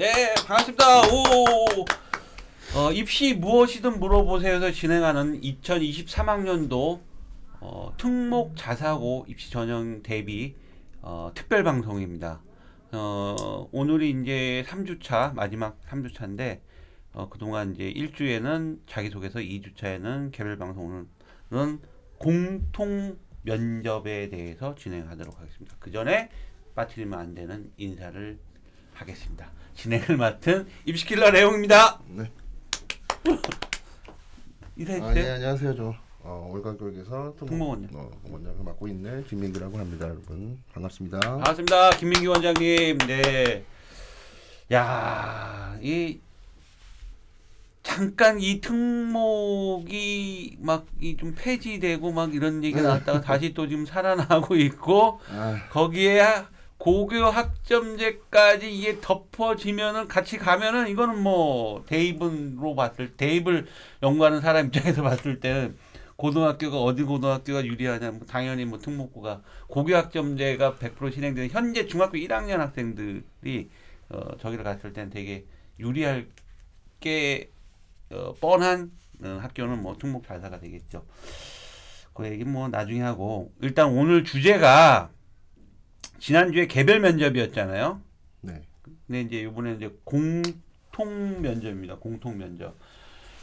예, 반갑습니다. 오. 어, 입시 무엇이든 물어보세요에서 진행하는 2023학년도 어, 특목 자사고 입시 전형 대비 어, 특별 방송입니다. 어, 오늘이 이제 3주차 마지막 3주차인데 어, 그동안 이제 1주에는 자기소개서 2주차에는 개별 방송은 공통 면접에 대해서 진행하도록 하겠습니다. 그 전에 빠뜨리면 안 되는 인사를 하겠습니다. 진행을 맡은 입시킬러 내용입니다. 네. 인사해 아, 주세요. 네, 안녕하세요. 저 어, 올가교육에서 특목원장. 어, 원장을 맡고 있는 김민규라고 합니다, 여러분. 반갑습니다. 반갑습니다. 김민기 원장님. 네. 야, 이 잠깐 이 특목이 막 이 좀 폐지되고 막 이런 얘기가 나왔다가 다시 또 지금 살아나고 있고 아, 거기에 고교 학점제까지 이게 덮어지면은 같이 가면은 이거는 뭐 대입으로 봤을 대입을 연구하는 사람 입장에서 봤을 때는 고등학교가 어디 고등학교가 유리하냐 뭐 당연히 뭐 특목고가 고교 학점제가 100% 진행되는 현재 중학교 1학년 학생들이 어 저기를 갔을 때는 되게 유리할 게 어, 뻔한 어, 학교는 뭐 특목 자사가 되겠죠. 그 얘기 뭐 나중에 하고 일단 오늘 주제가 지난주에 개별 면접이었잖아요. 네. 근데 이제 이번에 이제 공통 면접입니다. 공통 면접.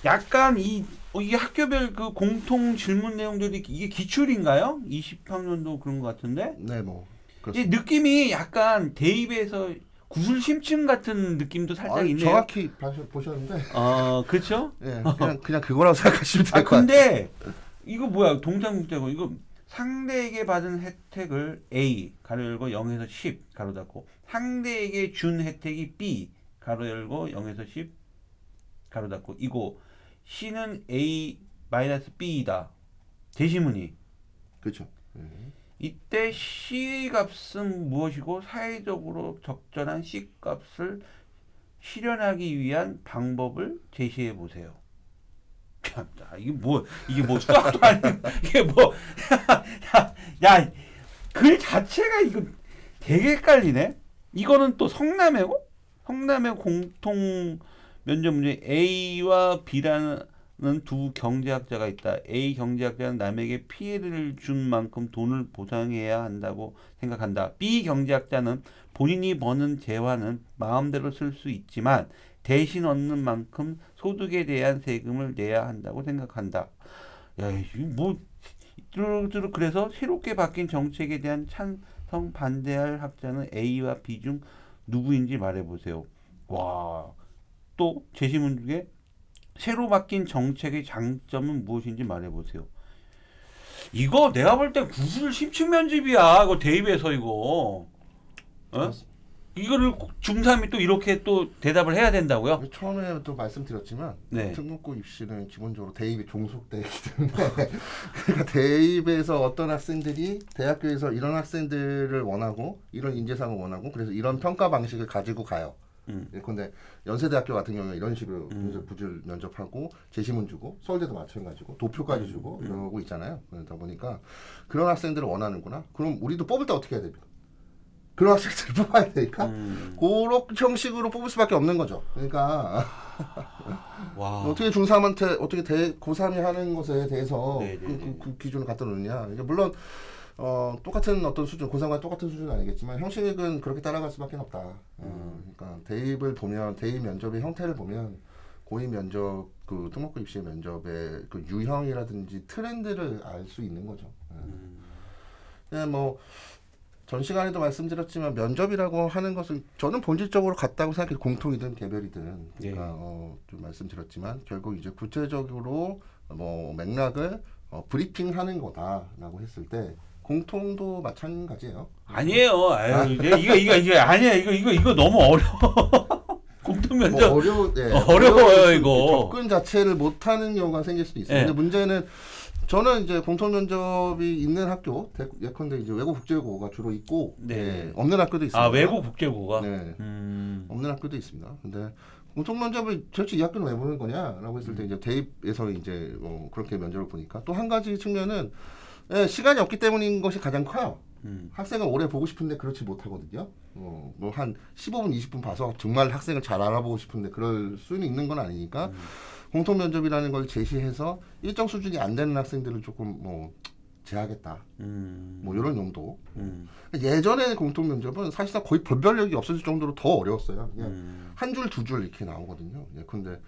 약간 이 어, 이게 학교별 그 공통 질문 내용들이 이게 기출인가요? 20학년도 그런 것 같은데. 네, 뭐. 이. 느낌이 약간 대입에서 구슬 심층 같은 느낌도 살짝 아, 있네요. 정확히 보셨는데, 어, 그렇죠? 예, 그냥 그냥 그거라고 생각하시면 아될것 같아요. 근데 이거 뭐야 동장국제고 이거 상대에게 받은 혜택을 A 가로 열고 0에서 10 가로 닫고 상대에게 준 혜택이 B 가로 열고 0에서 10 가로 닫고 이거 C는 A 마이너스 B이다 제시문이 그렇죠. 예. 이때 C 값은 무엇이고 사회적으로 적절한 C 값을 실현하기 위한 방법을 제시해 보세요. 참, 자, 이게 뭐 이게 뭐 수학도 아니고 이게 뭐 야글 자체가 이거 되게 헷갈리네. 이거는 또 성남이고 성남의 공통 면접 문제 A와 B라는 두 경제학자가 있다. A 경제학자는 남에게 피해를 준 만큼 돈을 보상해야 한다고 생각한다. B 경제학자는 본인이 버는 재화는 마음대로 쓸 수 있지만 대신 얻는 만큼 소득에 대한 세금을 내야 한다고 생각한다. 야, 이뭐 뚜루뚜루 그래서 새롭게 바뀐 정책에 대한 찬성 반대할 학자는 A와 B 중 누구인지 말해보세요. 와, 또 제시문 중에 새로 바뀐 정책의 장점은 무엇인지 말해보세요. 이거 내가 볼 때 구슬 심층 면집이야. 이거 대입에서 이거. 어? 이거를 중3이 또 이렇게 또 대답을 해야 된다고요? 처음에 또 말씀드렸지만 네. 특목고 입시는 기본적으로 대입이 종속되기 때문에 그러니까 대입에서 어떤 학생들이 대학교에서 이런 학생들을 원하고 이런 인재상을 원하고 그래서 이런 평가 방식을 가지고 가요. 음. 예컨대 연세대학교 같은 경우는 이런 식으로 음. 부질 면접하고 제시문 주고 서울대도 마찬가지고 도표까지 주고 이러고 있잖아요. 그러다 보니까 그런 학생들을 원하는구나. 그럼 우리도 뽑을 때 어떻게 해야 됩니까? 그런 학생들을 뽑아야 되니까 음. 그런 형식으로 뽑을 수밖에 없는 거죠. 그러니까 와. 어떻게 중3한테 어떻게 대, 고3이 하는 것에 대해서 네, 네, 그, 네. 그, 그 기준을 갖다 놓느냐. 이게 물론 어, 똑같은 어떤 수준, 고3과 똑같은 수준은 아니겠지만 형식은 그렇게 따라갈 수밖에 없다. 어, 그러니까 대입을 보면 대입 면접의 형태를 보면 고입 면접 그 특목고 입시 면접의 그 유형이라든지 트렌드를 알 수 있는 거죠. 예. 예, 뭐. 전 시간에도 말씀드렸지만 면접이라고 하는 것은 저는 본질적으로 같다고 생각해요. 공통이든 개별이든. 예. 그러니까 어, 좀 말씀드렸지만 결국 이제 구체적으로 뭐 맥락을 어, 브리핑하는 거다라고 했을 때 공통도 마찬가지예요. 아니에요. 아유, 이거 이거 이거 아니야. 이거 이거 이거 너무 어려워. 공통 뭐 면접. 어려 예, 어려워요, 이거. 접근 자체를 못하는 경우가 생길 수도 있어요. 예. 근데 문제는 저는 이제 공통 면접이 있는 학교 대- 예컨대 이제 외국 국제고가 주로 있고 네. 예, 없는 학교도 있습니다. 아 외국 국제고가. 네. 음. 없는 학교도 있습니다. 근데 공통 면접을 도대체 이 학교는 왜 보는 거냐라고 했을 때 이제 대입에서 이제 어, 그렇게 면접을 보니까 또 한 가지 측면은 예, 시간이 없기 때문인 것이 가장 커요. 음. 학생을 오래 보고 싶은데 그렇지 못하거든요. 어, 뭐 한 15분, 20분 봐서 정말 학생을 잘 알아보고 싶은데 그럴 수는 있는 건 아니니까 공통 면접이라는 걸 제시해서 일정 수준이 안 되는 학생들을 조금 뭐 제하겠다. 음. 뭐 이런 용도. 음. 예전에 공통 면접은 사실상 거의 변별력이 없어질 정도로 더 어려웠어요. 그냥 음. 한 줄 두 줄 이렇게 나오거든요. 예, 근데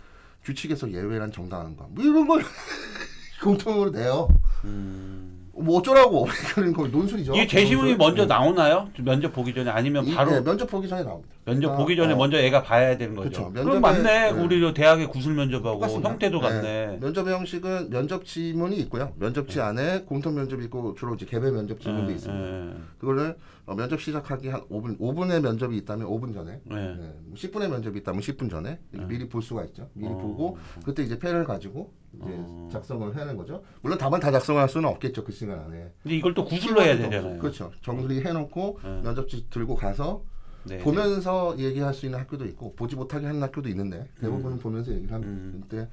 규칙에서 예외란 정당한가? 뭐 이런 걸 공통으로 내요. 음. 뭐 어쩌라고 그런 거 논술이죠. 이게 논술. 먼저 네. 나오나요? 면접 보기 전에 아니면 이- 바로 네, 면접 보기 전에 나옵니다. 면접 아, 보기 전에 어. 먼저 애가 봐야 되는 거죠. 그쵸. 그럼 면접에- 맞네. 네. 우리 저 대학의 구술 면접하고 똑같습니다. 형태도 같네. 면접의 형식은 면접 지문이 있고요. 면접지 안에 공통 면접이 있고 주로 이제 개별 면접 지문도 예, 있습니다. 예, 그거를 어, 면접 시작하기 한 5분, 5분의 면접이 있다면 5분 전에, 예. 네, 10분의 면접이 있다면 10분 전에 이렇게 미리 볼 수가 있죠. 미리 어. 보고 그때 이제 펜을 가지고 이제 어. 작성을 해내는 거죠. 물론 답은 다 작성할 수는 없겠죠 그 시간 안에. 근데 이걸 또 구술로 해야 되잖아요. 그렇죠. 정리 해놓고 네. 면접지 들고 가서 네. 보면서 얘기할 수 있는 학교도 있고 보지 못하게 하는 학교도 있는데 대부분은 보면서 얘기를 합니다. 음. 근데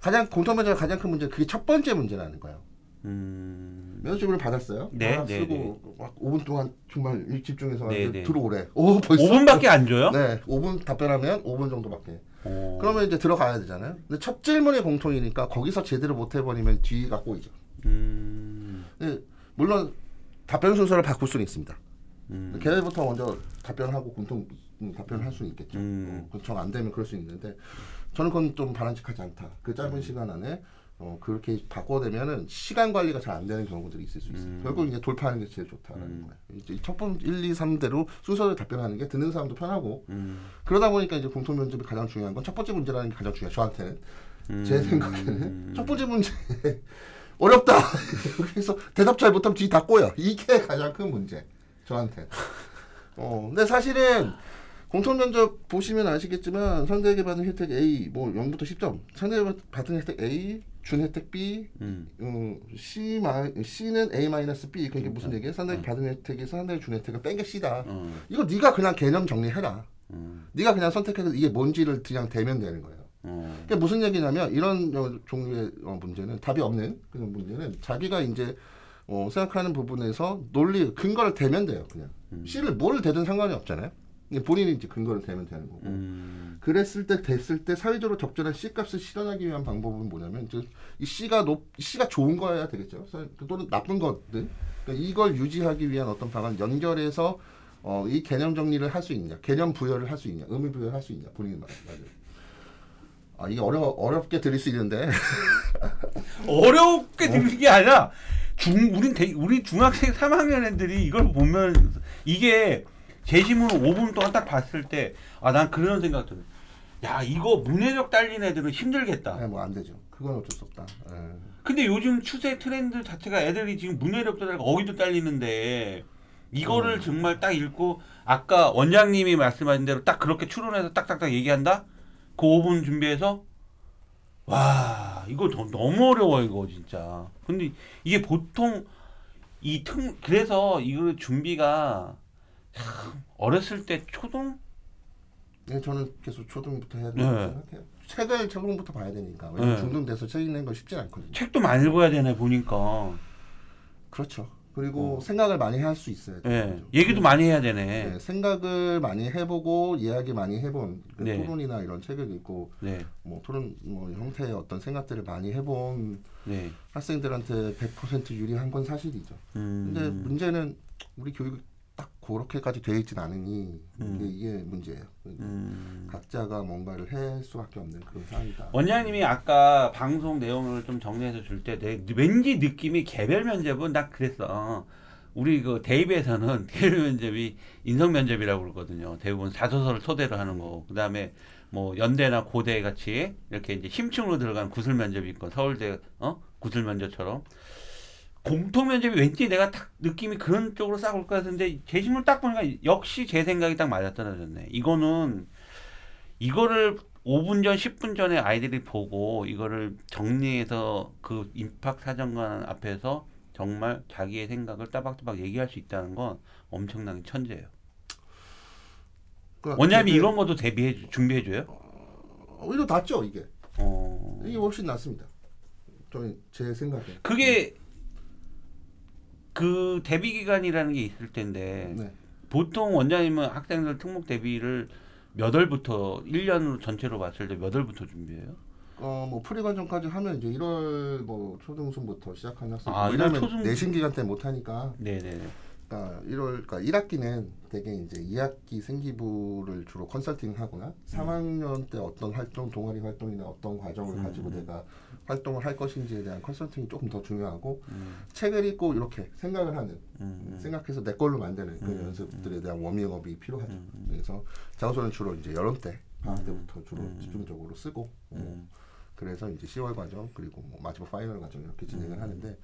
가장 공통 면접의 가장 큰 문제 는 그게 첫 번째 문제라는 거예요. 음. 면접을 받았어요. 네, 다 네, 쓰고 막 5분 동안 정말 일 집중해서 네, 네. 들어오래. 오 벌써 5분밖에 안 줘요? 네, 5분 답변하면 5분 정도밖에. 어. 그러면 이제 들어가야 되잖아요. 근데 첫 질문이 공통이니까 거기서 제대로 못 해버리면 뒤가 꼬이죠. 음. 근데 물론 답변 순서를 바꿀 수는 있습니다. 음. 걔네부터 먼저 답변하고 공통 음, 답변을 할 수는 있겠죠. 음. 어, 정안 되면 그럴 수 있는데 저는 그건 좀 바람직하지 않다. 그 음. 짧은 시간 안에 어, 그렇게 바꿔내면은 시간 관리가 잘 안 되는 경우들이 있을 수 있어요. 음. 결국 이제 돌파하는 게 제일 좋다라는 음. 거예요. 이제 첫 번째 1, 2, 3대로 순서를 답변하는 게 듣는 사람도 편하고 음. 그러다 보니까 이제 공통 면접이 가장 중요한 건 첫 번째 문제라는 게 가장 중요해요. 저한테는 제 음. 생각에는 첫 번째 문제 어렵다. 그래서 대답 잘 못하면 뒤 다 꼬여. 이게 가장 큰 문제. 저한테. 어, 근데 사실은 공통 면접 보시면 아시겠지만 상대에게 받은 혜택 A 뭐 0부터 10점. 상대에게 받은 혜택 A, 준 혜택 B, 음. 어, C 마 C는 A 마이너스 B. 그게 무슨 얘기예요? 상대에게 음. 받은 혜택에서 상대에게 준 혜택을 뺀게 C다. 어. 이거 네가 그냥 개념 정리해라. 음. 네가 그냥 선택해서 이게 뭔지를 그냥 대면 되는 거예요. 어. 그게 무슨 얘기냐면 이런 어, 종류의 어, 문제는 답이 없는 그런 문제는 자기가 이제 어, 생각하는 부분에서 논리 근거를 대면 돼요 그냥 C를 뭐를 대든 상관이 없잖아요 본인이 이제 근거를 대면 되는 거고 음. 그랬을 때 됐을 때 사회적으로 적절한 C 값을 실현하기 위한 방법은 뭐냐면 이제 이 C가 높 C가 좋은 거여야 되겠죠 사- 또는 나쁜 것들 그러니까 이걸 유지하기 위한 어떤 방안 연결해서 어, 이 개념 정리를 할 수 있냐 개념 부여를 할 수 있냐 의미 부여를 할 수 있냐 본인이 말 맞아요. 아 이게 어려 어렵게 들릴 수 있는데 어렵게 들리는 게 아니라 중 우린 대, 우리 중학생 3학년 애들이 이걸 보면 이게 제시문 5분 동안 딱 봤을 때 아 난 그런 생각 들어. 야 이거 문해력 딸린 애들은 힘들겠다. 뭐안 되죠. 그건 어쩔 수 없다. 예. 근데 요즘 추세 트렌드 자체가 애들이 지금 문해력도 딸리고 어휘도 딸리는데 이거를 정말 딱 읽고 아까 원장님이 말씀하신 대로 딱 그렇게 추론해서 딱딱딱 얘기한다? 그 5분 준비해서 와 이거 더- 너무 어려워 이거 진짜. 근데 이게 보통 이 틈 그래서 이거 준비가 참 어렸을 때 초등 예, 저는 계속 초등부터 해야 네. 된다고 생각해요. 책을 초등부터 봐야 되니까. 왜냐면 네. 중등 돼서 책 읽는 건 쉽진 않거든요. 책도 많이 읽어야 되네 보니까. 그렇죠. 그리고 생각을 많이 할 수 있어야 예. 돼요. 거죠. 얘기도 많이 해야 되네. 네, 생각을 많이 해보고 이야기 많이 해본 그 네. 토론이나 이런 책을 읽고 네. 뭐 토론 뭐 형태의 어떤 생각들을 많이 해본 네. 학생들한테 100% 유리한 건 사실이죠. 음. 근데 문제는 우리 교육이 딱 그렇게까지 되어 있진 않으니 음. 이게, 이게 문제예요. 음. 각자가 뭔가를 할 수밖에 없는 그런 상황이다. 원장님이 아까 방송 내용을 좀 정리해서 줄 때 왠지 느낌이 개별 면접은 딱 그랬어. 우리 그 대입에서는 개별 면접이 인성 면접이라고 그러거든요. 대부분 자소서를 토대로 하는 거. 그다음에 뭐 연대나 고대 같이 이렇게 이제 심층으로 들어간 구술 면접이 있고 서울대 어 구술 면접처럼 공통 면접이 왠지 내가 딱 느낌이 그런 쪽으로 싹 올 것 같은데 제시문 딱 보니까 역시 제 생각이 딱 맞아떨어졌네. 이거는 이거를 5분 전, 10분 전에 아이들이 보고 이거를 정리해서 그 임팍 사정관 앞에서 정말 자기의 생각을 따박따박 얘기할 수 있다는 건 엄청나게 천재예요. 그러니까 그게 이런 것도 대비해 주- 준비해 줘요? 오히려 낫죠 이게. 어. 이게 훨씬 낫습니다. 저는 제 생각에. 그게 그 대비 기간이라는 게 있을 텐데 네. 보통 원장님은 학생들 특목 대비를 몇 월부터 1년으로 전체로 봤을 때 몇 월부터 준비해요? 어, 뭐 프리관전까지 하면 이제 1월 뭐 초등순부터 시작하는 학생. 아, 왜냐면 1월 초등- 내신 기간 때 못 하니까. 네네. 그러니까 1월 그러니까 1학기는 되게 이제 2학기 생기부를 주로 컨설팅하거나 3학년 때 어떤 활동, 동아리 활동이나 어떤 과정을 가지고 내가 활동을 할 것인지에 대한 컨설팅이 조금 더 중요하고 음, 책을 읽고 이렇게 생각을 하는 음, 생각해서 내 걸로 만드는 그 음, 연습들에 대한 워밍업이 필요하죠. 음, 그래서 자소서는 주로 이제 여름 때 방학 때부터 주로 음. 집중적으로 쓰고 어, 음. 그래서 이제 10월 과정 그리고 뭐 마지막 파이널 과정 이렇게 음. 진행을 하는데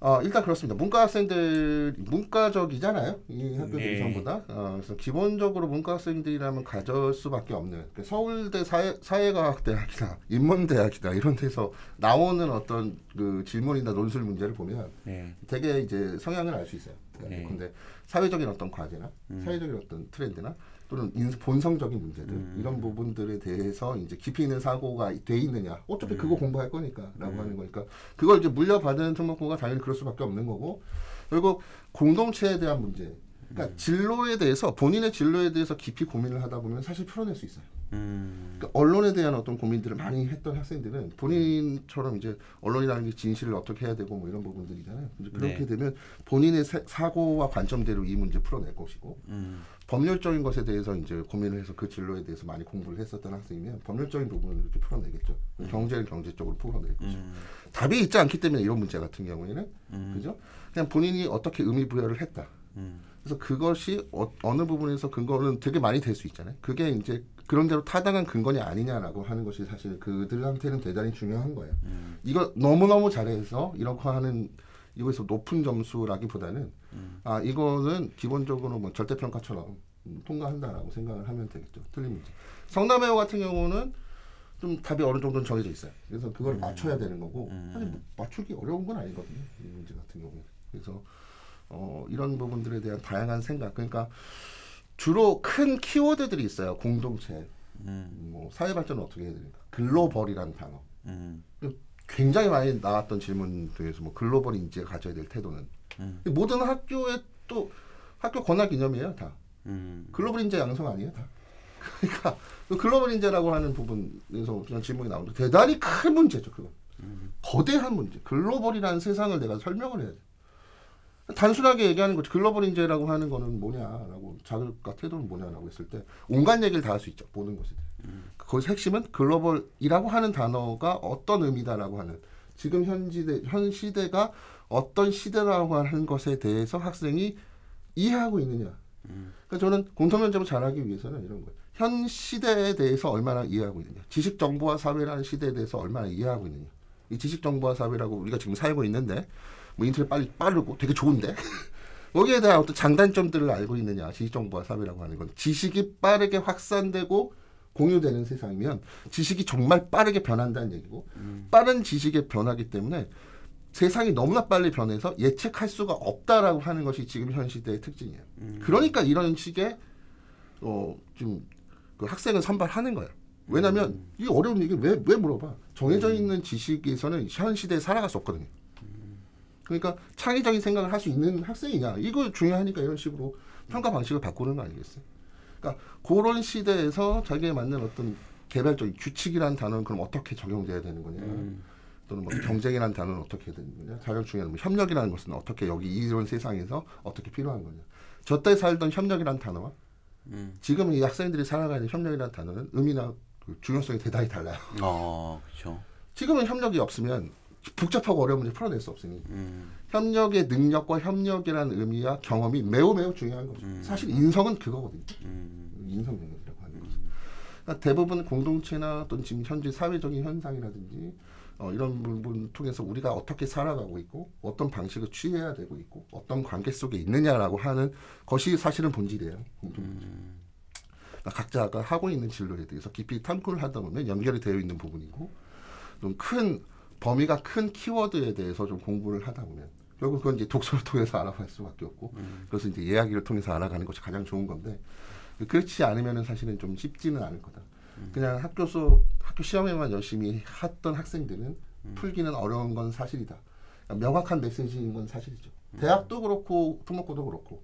어, 일단 그렇습니다. 문과 학생들 문과적이잖아요. 이 학교들이 네. 전부 다. 어, 그래서 기본적으로 문과 학생들이라면 가질 수밖에 없는 그 서울대 사회, 사회과학대학이나 인문대학이나 이런 데서 나오는 어떤 그 질문이나 논술 문제를 보면 네. 되게 이제 성향을 알 수 있어요. 네. 근데 사회적인 어떤 과제나 음. 사회적인 어떤 트렌드나 또는 인- 본성적인 문제들 음. 이런 부분들에 대해서 이제 깊이 있는 사고가 돼 있느냐 어차피 그거 공부할 거니까라고 음. 하는 거니까 그걸 이제 물려받은 특목고가 당연히 그럴 수밖에 없는 거고 그리고 공동체에 대한 문제 그러니까 진로에 대해서 본인의 진로에 대해서 깊이 고민을 하다 보면 사실 풀어낼 수 있어요. 음, 그러니까 언론에 대한 어떤 고민들을 많이 했던 학생들은 본인처럼 이제 언론이라는 게 진실을 어떻게 해야 되고 뭐 이런 부분들이잖아요. 그렇게 네. 되면 본인의 사- 사고와 관점대로 이 문제 풀어낼 것이고 음, 법률적인 것에 대해서 이제 고민을 해서 그 진로에 대해서 많이 공부를 했었던 학생이면 법률적인 부분을 이렇게 풀어내겠죠. 경제는 경제 적으로 풀어낼 것이고 음, 답이 있지 않기 때문에 이런 문제 같은 경우에는 음, 그죠? 그냥 본인이 어떻게 의미 부여를 했다. 음, 그래서 그것이 어, 느 부분에서 근거는 되게 많이 될 수 있잖아요. 그게 이제 그런 대로 타당한 근거냐 아니냐라고 하는 것이 사실 그들한테는 대단히 중요한 거예요. 음, 이거 너무너무 잘해서 이렇게 하는 이거에서 높은 점수라기보다는 음. 아 이거는 기본적으로 뭐 절대평가처럼 음, 통과한다라고 생각을 하면 되겠죠. 틀린 문제. 성남외고 같은 경우는 좀 답이 어느 정도는 정해져 있어요. 그래서 그걸 맞춰야 되는 거고 음. 사실 뭐 맞추기 어려운 건 아니거든요. 이 문제 같은 경우는. 그래서 어, 이런 부분들에 대한 다양한 생각. 그러니까 주로 큰 키워드들이 있어요. 공동체, 음, 뭐 사회 발전을 어떻게 해야 되는가, 글로벌이라는 단어. 음, 굉장히 많이 나왔던 질문 중에서 뭐 글로벌 인지가 가져야 될 태도는. 음. 모든 학교의 또 학교 권학 기념이에요 다. 음, 글로벌 인재 양성 아니에요 다. 그러니까 그 글로벌 인재라고 하는 부분에서 그냥 질문이 나오는데 대단히 큰 문제죠 그거 거대한 문제. 글로벌이라는 세상을 내가 설명을 해야 돼 단순하게 얘기하는 거지 글로벌 인재라고 하는 거는 뭐냐라고 자극과 태도는 뭐냐라고 했을 때 온갖 얘기를 다 할 수 있죠 모든 것에 대해 거기서 핵심은 글로벌이라고 하는 단어가 어떤 의미다라고 하는 지금 현 시대 현 시대가 어떤 시대라고 하는 것에 대해서 학생이 이해하고 있느냐. 그러니까 저는 공통 면접을 잘하기 위해서는 이런 거예요. 현 시대에 대해서 얼마나 이해하고 있느냐. 지식 정보화 사회라는 시대에 대해서 얼마나 이해하고 있느냐. 이 지식 정보화 사회라고 우리가 지금 살고 있는데 뭐 인터넷 빨리 빠르고 되게 좋은데 거기에 대한 어떤 장단점들을 알고 있느냐. 지식 정보화 사회라고 하는 건 지식이 빠르게 확산되고 공유되는 세상이면 지식이 정말 빠르게 변한다는 얘기고 빠른 지식의 변화기 때문에 세상이 너무나 빨리 변해서 예측할 수가 없다라고 하는 것이 지금 현 시대의 특징이에요. 그러니까 이런 식의 어좀 그 학생을 선발하는 거예요. 왜냐하면 이 어려운 얘기를 왜왜 물어봐? 정해져 있는 지식에서는 현 시대에 살아갈 수 없거든요. 그러니까 창의적인 생각을 할 수 있는 학생이냐 이거 중요하니까 이런 식으로 평가 방식을 바꾸는 거 아니겠어요? 그러니까 그런 시대에서 자기에 맞는 어떤 개발적인 규칙이라는 단어는 그럼 어떻게 적용돼야 되는 거냐? 음, 또는 뭐 경쟁이라는 단어는 어떻게 되는 거냐? 가장 중요한 뭐 협력이라는 것은 어떻게 여기 이런 세상에서 어떻게 필요한 거냐? 저때 살던 협력이라는 단어와 음. 지금 이 학생들이 살아가는 협력이라는 단어는 의미나 그 중요성이 대단히 달라요. 어, 그렇죠. 지금은 협력이 없으면 복잡하고 어려운 문제 풀어낼 수 없으니 음, 협력의 능력과 협력이라는 의미와 경험이 매우 매우 중요한 거죠. 사실 인성은 그거거든요. 음, 인성 능력이라고 하는 거죠. 그러니까 대부분 공동체나 또는 지금 현재 사회적인 현상이라든지 어, 이런 부분 통해서 우리가 어떻게 살아가고 있고 어떤 방식을 취해야 되고 있고 어떤 관계 속에 있느냐라고 하는 것이 사실은 본질이에요. 공동체. 그러니까 각자가 하고 있는 진로에 대해서 깊이 탐구를 하다 보면 연결이 되어 있는 부분이고 좀큰 범위가 큰 키워드에 대해서 좀 공부를 하다 보면 결국 그건 이제 독서를 통해서 알아갈 수밖에 없고 그래서 이제 이야기를 통해서 알아가는 것이 가장 좋은 건데 그렇지 않으면은 사실은 좀 쉽지는 않을 거다. 그냥 학교 수 학교 시험에만 열심히 했던 학생들은 풀기는 어려운 건 사실이다. 명확한 메시지인 건 사실이죠. 대학도 그렇고 특목고도 그렇고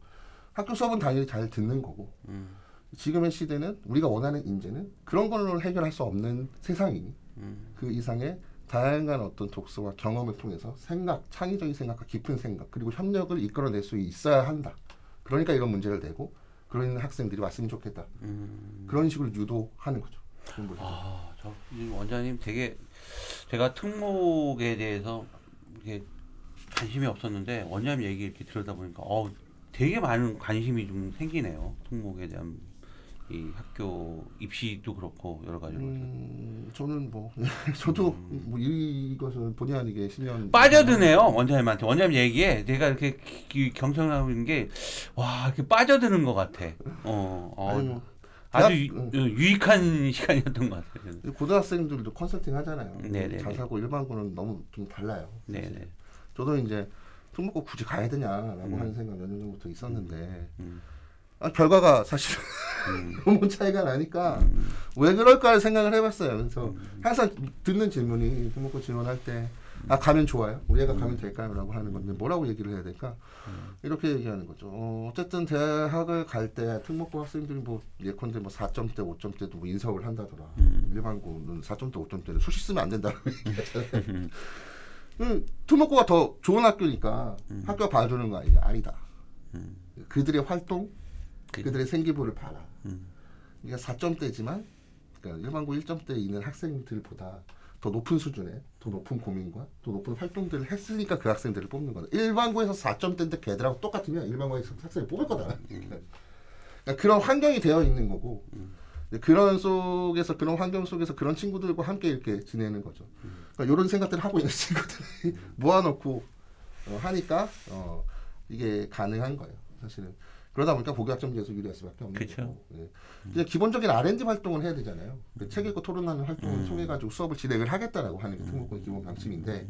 학교 수업은 당연히 잘 듣는 거고 음, 지금의 시대는 우리가 원하는 인재는 그런 걸로 해결할 수 없는 세상이니 음, 그 이상의 다양한 어떤 독서와 경험을 통해서 생각, 창의적인 생각과 깊은 생각 그리고 협력을 이끌어낼 수 있어야 한다. 그러니까 이런 문제를 내고 그런 학생들이 왔으면 좋겠다. 음. 그런 식으로 유도하는 거죠. 공부를. 아, 저이 원장님 되게 제가 특목에 대해서 이게 관심이 없었는데 원장님 얘기 이렇게 들으다 보니까 어 되게 많은 관심이 좀 생기네요. 특목에 대한 이 학교 입시도 그렇고 여러 가지로 음, 저는 뭐 저도 뭐 이것을 본의 아니게 10년 빠져드네요 원장님한테 원장님 얘기에 제가 이렇게 기- 경청하고 있는 게와 이렇게 빠져드는 것 같아. 어, 어 아니 뭐 아주 유, 응. 유익한 시간이었던 것 같아요. 고등학생들도 컨설팅 하잖아요. 네네네. 자사고 일반고는 너무 좀 달라요. 네네. 저도 이제 특목고 굳이 가야 되냐라고 음. 하는 생각 몇 년 전부터 있었는데 음, 아, 결과가 사실 음, 너무 차이가 나니까 음, 왜 그럴까 생각을 해봤어요. 그래서 음. 항상 듣는 질문이 특목고 지원할 때 아 가면 좋아요. 우리 애가 가면 될까요?라고 하는 건데 뭐라고 얘기를 해야 될까? 이렇게 얘기하는 거죠. 어, 어쨌든 대학을 갈 때 특목고 학생들이 뭐 예컨대 뭐 4점대, 5점대도 뭐 인서울 한다더라. 음. 일반고는 4점대, 5점대는 수시 쓰면 안 된다고 얘기하잖아요. 음, 특목고가 더 좋은 학교니까 학교가 봐주는 거 아니냐? 아니다. 음. 그들의 활동, 그- 그들의 생기부를 봐라. 음. 그러니까 4점대지만 그러니까 일반고 1점대에 있는 학생들보다 더 높은 수준의 더 높은 고민과 더 높은 활동들을 했으니까 그 학생들을 뽑는 거다. 일반고에서 4점대인데 걔들하고 똑같으면 일반고에서 학생을 뽑을 거다. 그러니까 그런 환경이 되어 있는 거고 근데 그런 속에서 그런 환경 속에서 그런 친구들과 함께 이렇게 지내는 거죠. 그러니까 이런 생각들을 하고 있는 친구들이 모아놓고 어, 하니까 어, 이게 가능한 거예요. 사실은 그러다 보니까 고교학점제에서 유리할 수밖에 없는 그쵸. 거고. 예. 그냥 기본적인 R&D 활동을 해야 되잖아요. 그 책 읽고 토론하는 활동을 음. 통해 가지고 수업을 진행을 하겠다라고 하는 게 특목고의 기본 방침인데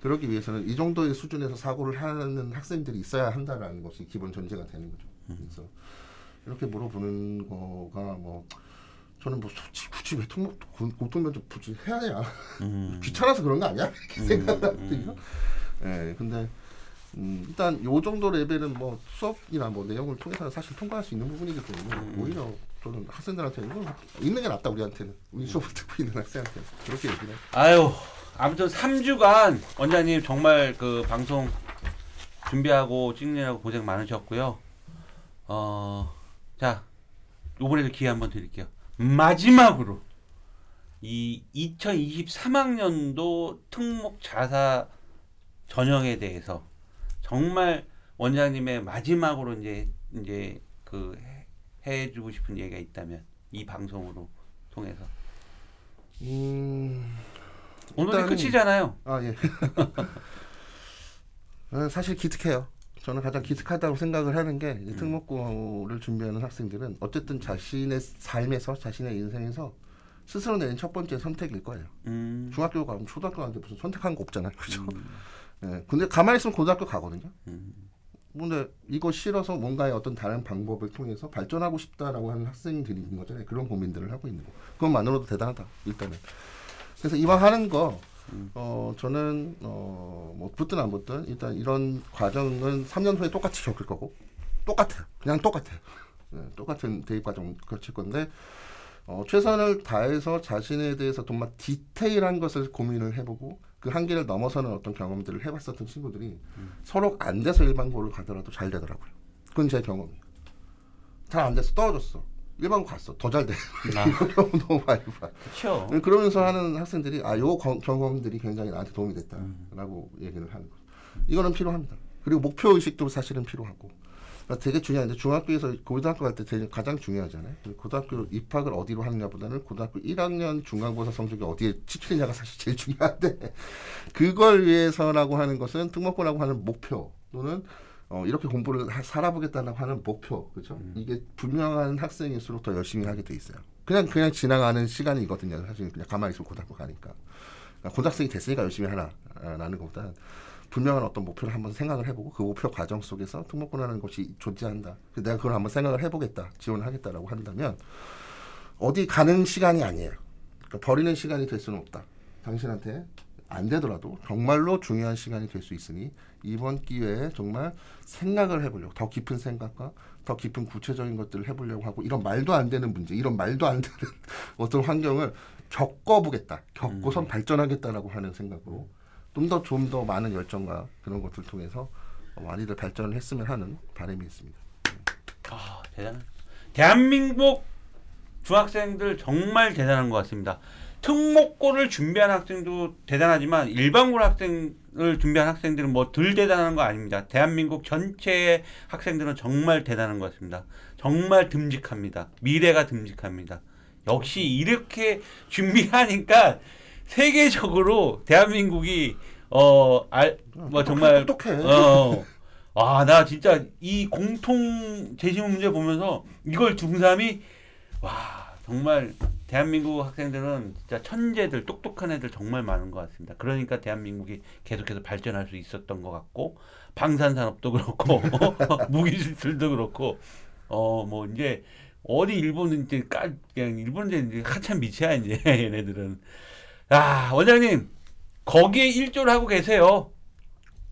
그러기 위해서는 이 정도의 수준에서 사고를 하는 학생들이 있어야 한다라는 것이 기본 전제가 되는 거죠. 그래서 이렇게 물어보는 거가 뭐 저는 뭐 솔직히 굳이 왜 특목 고- 고통 면접 굳이 해야 음. 귀찮아서 그런 거 아니야 이렇게 음, 생각하거든요. 예, 근데 음, 일단 요 정도 레벨은 뭐 수업이나 뭐 내용을 통해서는 사실 통과할 수 있는 부분이기 때문에 음. 오히려 저는 학생들한테는 이거 있는 게 낫다 우리한테는 우리 수업을 듣고 있는 학생한테 는 그렇게 얘기를 해요. 아유 아무튼 3주간 원장님 정말 그 방송 준비하고 찍느라고 고생 많으셨고요. 어, 자 이번에도 기회 한번 드릴게요. 마지막으로 이 2023학년도 특목 자사 전형에 대해서 정말 원장님의 마지막으로 이제 이제 그 해- 해주고 싶은 얘기가 있다면 이 방송으로 통해서 음, 오늘이 끝이잖아요. 아 예. 어, 사실 기특해요. 저는 가장 기특하다고 생각을 하는 게 음. 이 특목고를 준비하는 학생들은 어쨌든 자신의 삶에서 자신의 인생에서 스스로 내린 첫 번째 선택일 거예요. 음. 중학교 가면 초등학교 가는데 무슨 선택한 거 없잖아요. 그죠? 음. 예. 근데 가만히 있으면 고등학교 가거든요. 음. 근데 이거 싫어서 뭔가의 어떤 다른 방법을 통해서 발전하고 싶다라고 하는 학생들이 있는 거잖아요. 그런 고민들을 하고 있는 거. 그것만으로도 대단하다. 일단은. 그래서 이왕 하는 거, 어, 저는, 어, 뭐, 붙든 안 붙든, 일단 이런 과정은 3년 후에 똑같이 겪을 거고, 똑같아요. 그냥 똑같아요. 예, 똑같은 대입 과정 거칠 건데, 어, 최선을 다해서 자신에 대해서 정말 디테일한 것을 고민을 해보고 그 한계를 넘어서는 어떤 경험들을 해봤었던 친구들이 서로 안 돼서 일반고를 가더라도 잘 되더라고요. 그건 제 경험이에요. 잘 안 돼서 떨어졌어. 일반고 갔어. 더 잘 돼. 아. 경우 너무 많이 봐. 그렇죠. 그러면서 하는 학생들이 아, 요 거- 경험들이 굉장히 나한테 도움이 됐다라고 얘기를 하는 거죠. 이거는 필요합니다. 그리고 목표 의식도 사실은 필요하고. 그러니까 되게 중요한데 중학교에서 고등학교 갈 때 되게 가장 중요하잖아요. 고등학교 입학을 어디로 하느냐보다는 고등학교 1학년 중간고사 성적이 어디에 찍히느냐가 사실 제일 중요한데 그걸 위해서라고 하는 것은 특목고라고 하는 목표 또는 어, 이렇게 공부를 하- 살아보겠다라고 하는 목표, 그렇죠? 이게 분명한 학생일수록 더 열심히 하게 돼 있어요. 그냥 그냥 지나가는 시간이거든요. 사실 그냥 가만히 있으면 고등학교 가니까. 그러니까 고등학생이 됐으니까 열심히 하나라는 것보다 분명한 어떤 목표를 한번 생각을 해보고 그 목표 과정 속에서 특목고라는 것이 존재한다. 내가 그걸 한번 생각을 해보겠다, 지원을 하겠다라고 한다면 어디 가는 시간이 아니에요. 그러니까 버리는 시간이 될 수는 없다. 당신한테 안 되더라도 정말로 중요한 시간이 될 수 있으니 이번 기회에 정말 생각을 해보려고 더 깊은 생각과 더 깊은 구체적인 것들을 해보려고 하고 이런 말도 안 되는 문제, 이런 말도 안 되는 어떤 환경을 겪어보겠다, 겪고선 발전하겠다라고 하는 생각으로 좀 더 좀 더 많은 열정과 그런 것들 통해서 많이들 발전을 했으면 하는 바람이 있습니다. 아, 대단. 대한민국 중학생들 정말 대단한 것 같습니다. 특목고를 준비한 학생도 대단하지만 일반고 학생을 준비한 학생들은 뭐 덜 대단한 거 아닙니다. 대한민국 전체의 학생들은 정말 대단한 것 같습니다. 정말 듬직합니다. 미래가 듬직합니다. 역시 이렇게 준비하니까 세계적으로 대한민국이 어알뭐 정말 똑똑해. 어. 와, 나 진짜 이 공통 제시문 문제 보면서 이걸 중3이 와, 정말 대한민국 학생들은 진짜 천재들, 똑똑한 애들 정말 많은 것 같습니다. 그러니까 대한민국이 계속해서 발전할 수 있었던 것 같고, 방산 산업도 그렇고, 무기술도 그렇고, 어, 뭐, 이제, 어디 일본은 이제 까, 그냥 일본은 이제 한참 밑이야, 이제, 얘네들은. 아, 원장님, 거기에 일조를 하고 계세요.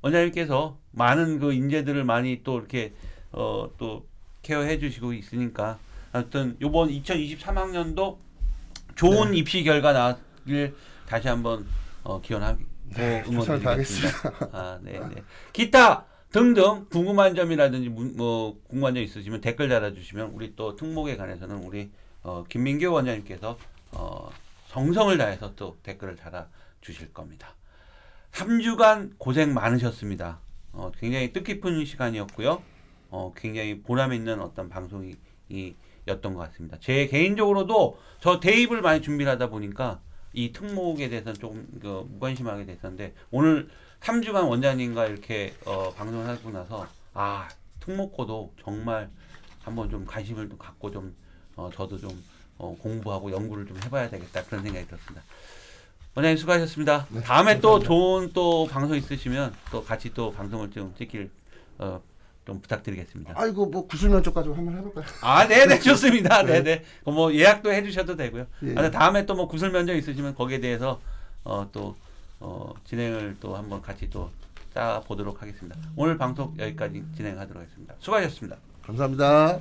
원장님께서 많은 그 인재들을 많이 또 이렇게 어 또 케어해 주시고 있으니까 아무튼 요번 2023학년도 좋은 입시 결과 나길 다시 한번 어 기원하고 네, 최선을 응원드리겠습니다. 아, 네, 네. 기타 등등 궁금한 점이라든지 문- 뭐 궁금한 점 있으시면 댓글 달아주시면 우리 또 특목에 관해서는 우리 어, 김민규 원장님께서 어, 정성을 다해서 또 댓글을 달아 주실 겁니다. 3주간 고생 많으셨습니다. 어, 굉장히 뜻깊은 시간이었고요. 어, 굉장히 보람 있는 어떤 방송이 이, 였던 것 같습니다. 제 개인적으로도 저 대입을 많이 준비를 하다 보니까 이 특목에 대해서는 조금 그, 무관심하게 됐었는데 오늘 3주간 원장님과 이렇게 어, 방송을 하고 나서 아 특목고도 정말 한번 좀 관심을 좀 갖고 좀 어, 저도 좀 어, 공부하고 연구를 좀 해봐야 되겠다 그런 생각이 들었습니다. 원장님 수고하셨습니다. 네, 다음에 또 감사합니다. 좋은 또 방송 있으시면 또 같이 또 방송을 좀 찍길 어, 좀 부탁드리겠습니다. 아이고 뭐 구술 면접까지 한번 해볼까요? 아, 네네 좋습니다. 네. 네네. 그럼 뭐 예약도 해주셔도 되고요. 예. 아, 다음에 또 뭐 구슬 면접 있으시면 거기에 대해서 어, 또 어, 진행을 또 한번 같이 또 짜 보도록 하겠습니다. 오늘 방송 여기까지 진행하도록 하겠습니다. 수고하셨습니다. 감사합니다.